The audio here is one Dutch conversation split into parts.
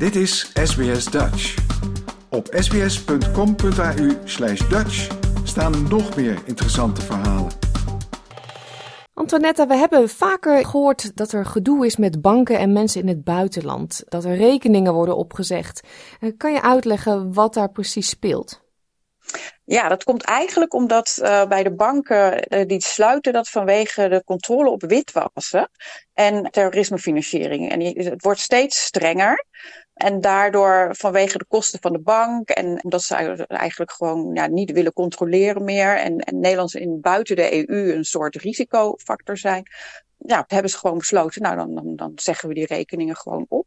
Dit is SBS Dutch. Op sbs.com.au slash Dutch staan nog meer interessante verhalen. Antoinette, we hebben vaker gehoord dat er gedoe is met banken en mensen in het buitenland. Dat er rekeningen worden opgezegd. Eh, kan je uitleggen wat daar precies speelt? Ja, dat komt eigenlijk omdat uh, bij de banken uh, die sluiten dat vanwege de controle op witwassen en terrorismefinanciering. En het wordt steeds strenger. En daardoor vanwege de kosten van de bank en omdat ze eigenlijk gewoon ja, niet willen controleren meer en, en Nederlands in buiten de EU een soort risicofactor zijn, ja, hebben ze gewoon besloten, nou dan, dan, zeggen we die rekeningen gewoon op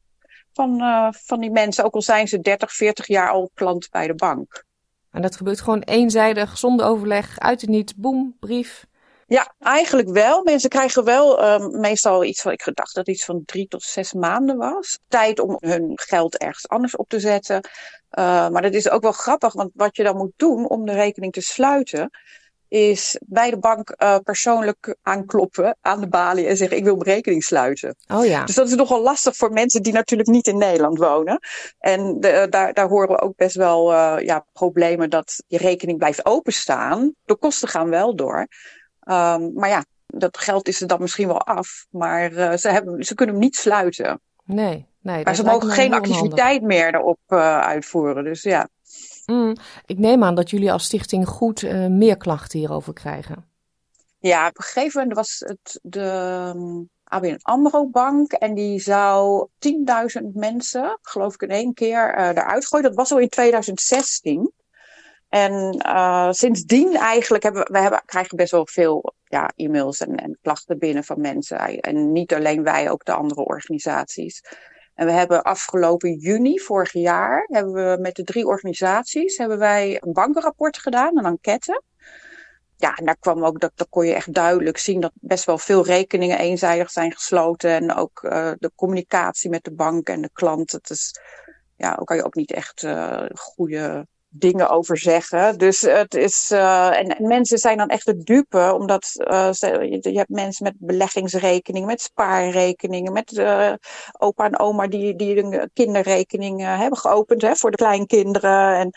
van, uh, van die mensen, ook al zijn ze 30, 40 jaar al klant bij de bank. En dat gebeurt gewoon eenzijdig, zonder overleg, uit het niet, boem, brief. Ja, eigenlijk wel. Mensen krijgen wel um, meestal iets van, ik gedacht dat iets van drie tot zes maanden was. Tijd om hun geld ergens anders op te zetten. Uh, maar dat is ook wel grappig, want wat je dan moet doen om de rekening te sluiten, is bij de bank uh, persoonlijk aankloppen aan de balie en zeggen: Ik wil mijn rekening sluiten. Oh ja. Dus dat is nogal lastig voor mensen die natuurlijk niet in Nederland wonen. En de, daar, daar horen we ook best wel uh, ja, problemen dat je rekening blijft openstaan. De kosten gaan wel door. Um, maar ja, dat geld is er dan misschien wel af. Maar uh, ze, hebben, ze kunnen hem niet sluiten. Nee, nee. Maar ze mogen geen activiteit meer erop uitvoeren. Dus ja. Mm, ik neem aan dat jullie als stichting goed uh, meer klachten hierover krijgen. Ja, op een gegeven moment was het de um, ABN AMRO Bank en die zou 10.000 mensen, geloof ik in één keer, eruit gooien. Dat was al in 2016. En uh, sindsdien eigenlijk hebben we hebben, krijgen best wel veel ja, e-mails en, en klachten binnen van mensen. En niet alleen wij, ook de andere organisaties. En we hebben afgelopen juni vorig jaar hebben we met de drie organisaties hebben wij een bankenrapport gedaan, een enquête. Ja, en daar kwam ook dat, dat kon je echt duidelijk zien dat best wel veel rekeningen eenzijdig zijn gesloten. En ook uh, de communicatie met de bank en de klant. Het is, ja, ook kan je ook niet echt uh, goede dingen over zeggen. Dus het is. Uh, en, en, mensen zijn dan echt de dupe, omdat uh, je, hebt mensen met beleggingsrekeningen, met spaarrekeningen, met uh, opa en oma die, die een kinderrekening hebben geopend hè, voor de kleinkinderen. En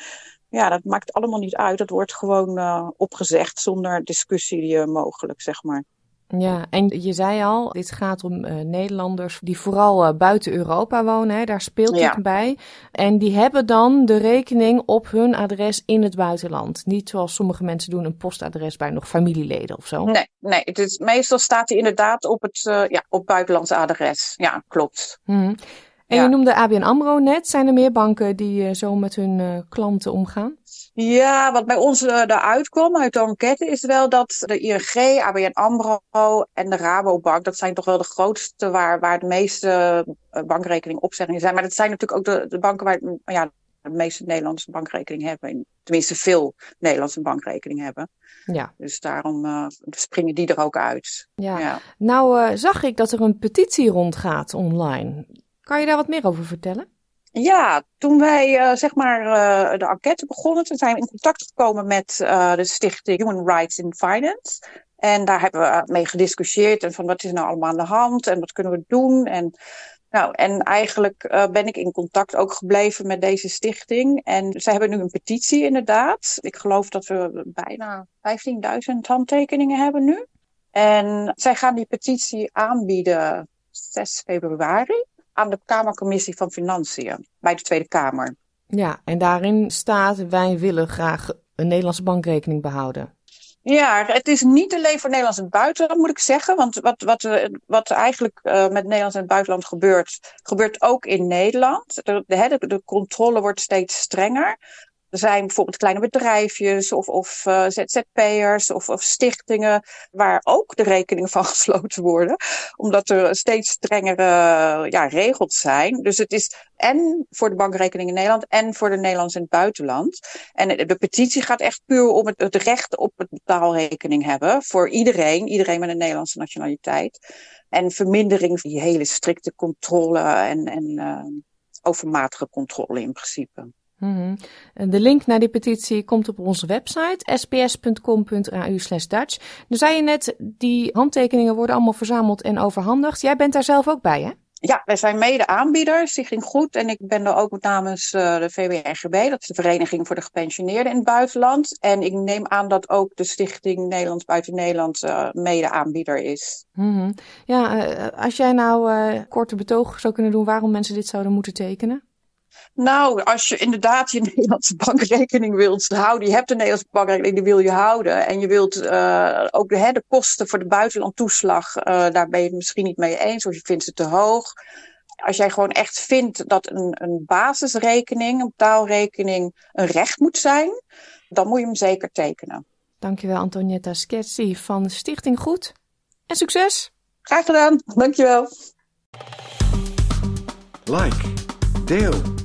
ja, dat maakt allemaal niet uit. Dat wordt gewoon opgezegd zonder discussie mogelijk, zeg maar. Ja, en je zei al, dit gaat om uh, Nederlanders die vooral uh, buiten Europa wonen. Hè, daar speelt ja. dit bij. En die hebben dan de rekening op hun adres in het buitenland. Niet zoals sommige mensen doen, een postadres bij nog familieleden of zo. Nee, nee het is, meestal staat hij inderdaad op het uh, ja, op buitenlands adres. Ja, klopt. Mm. En ja. je noemde ABN AMRO net. Zijn er meer banken die zo met hun klanten omgaan? Ja, wat bij ons uh, eruit kwam uit de enquête is wel dat de ING, ABN AMRO en de Rabobank, dat zijn toch wel de grootste waar, waar de meeste bankrekeningopzeggingen zijn. Maar dat zijn natuurlijk ook de, de banken waar ja, de meeste Nederlandse bankrekening hebben. Tenminste, veel Nederlandse bankrekening hebben. Ja. Dus daarom uh, springen die er ook uit. Ja. ja. Nou zag ik dat er een petitie rondgaat online. Kan je daar wat meer over vertellen? Ja, toen wij uh, zeg maar uh, de enquête begonnen, toen zijn we in contact gekomen met uh, de stichting Human Rights in Finance. En daar hebben we mee gediscussieerd en van wat is nou allemaal aan de hand en wat kunnen we doen. En, nou, en eigenlijk ben ik in contact ook gebleven met deze stichting. En ze hebben nu een petitie inderdaad. Ik geloof dat we bijna 15.000 handtekeningen hebben nu. En zij gaan die petitie aanbieden 6 februari aan de Kamercommissie van Financiën bij de Tweede Kamer. Ja, en daarin staat: wij willen graag een Nederlandse bankrekening behouden. Ja, het is niet alleen voor Nederlands en het buitenland, moet ik zeggen. Want wat, wat, wat eigenlijk uh, met Nederlands en het buitenland gebeurt, gebeurt ook in Nederland. De, de, de controle wordt steeds strenger. Er zijn bijvoorbeeld kleine bedrijfjes of, of uh, ZZP'ers of, of stichtingen waar ook de rekeningen van gesloten worden. Omdat er steeds strengere ja, regels zijn. Dus het is en voor de bankrekening in Nederland en voor de Nederlands in het buitenland. En de petitie gaat echt puur om het, recht op het betaalrekening hebben. Voor iedereen, iedereen met een Nederlandse nationaliteit. En vermindering van die hele strikte controle en, en uh, overmatige controle in principe. Mm-hmm. De link naar die petitie komt op onze website sps.com.au Dutch. Nu zei je net, die handtekeningen worden allemaal verzameld en overhandigd. Jij bent daar zelf ook bij, hè? Ja, wij zijn mede-aanbieder, Stichting Goed. En ik ben er ook namens uh, de VWNGB, dat is de Vereniging voor de Gepensioneerden in het Buitenland. En ik neem aan dat ook de Stichting Nederlands Buiten Nederland uh, mede-aanbieder is. Mm -hmm. Ja, uh, als jij nou korte betoog zou kunnen doen waarom mensen dit zouden moeten tekenen? Nou, als je inderdaad je Nederlandse bankrekening wilt houden, je hebt een Nederlandse bankrekening, die wil je houden. En je wilt uh, ook de, hè, de kosten voor de buitenlandtoeslag, uh, daar ben je het misschien niet mee eens, of je vindt ze te hoog. Als jij gewoon echt vindt dat een, een basisrekening, een betaalrekening, een recht moet zijn, dan moet je hem zeker tekenen. Dankjewel Antonietta Sketsi van Stichting Goed. En succes! Graag gedaan, dankjewel. Like, deel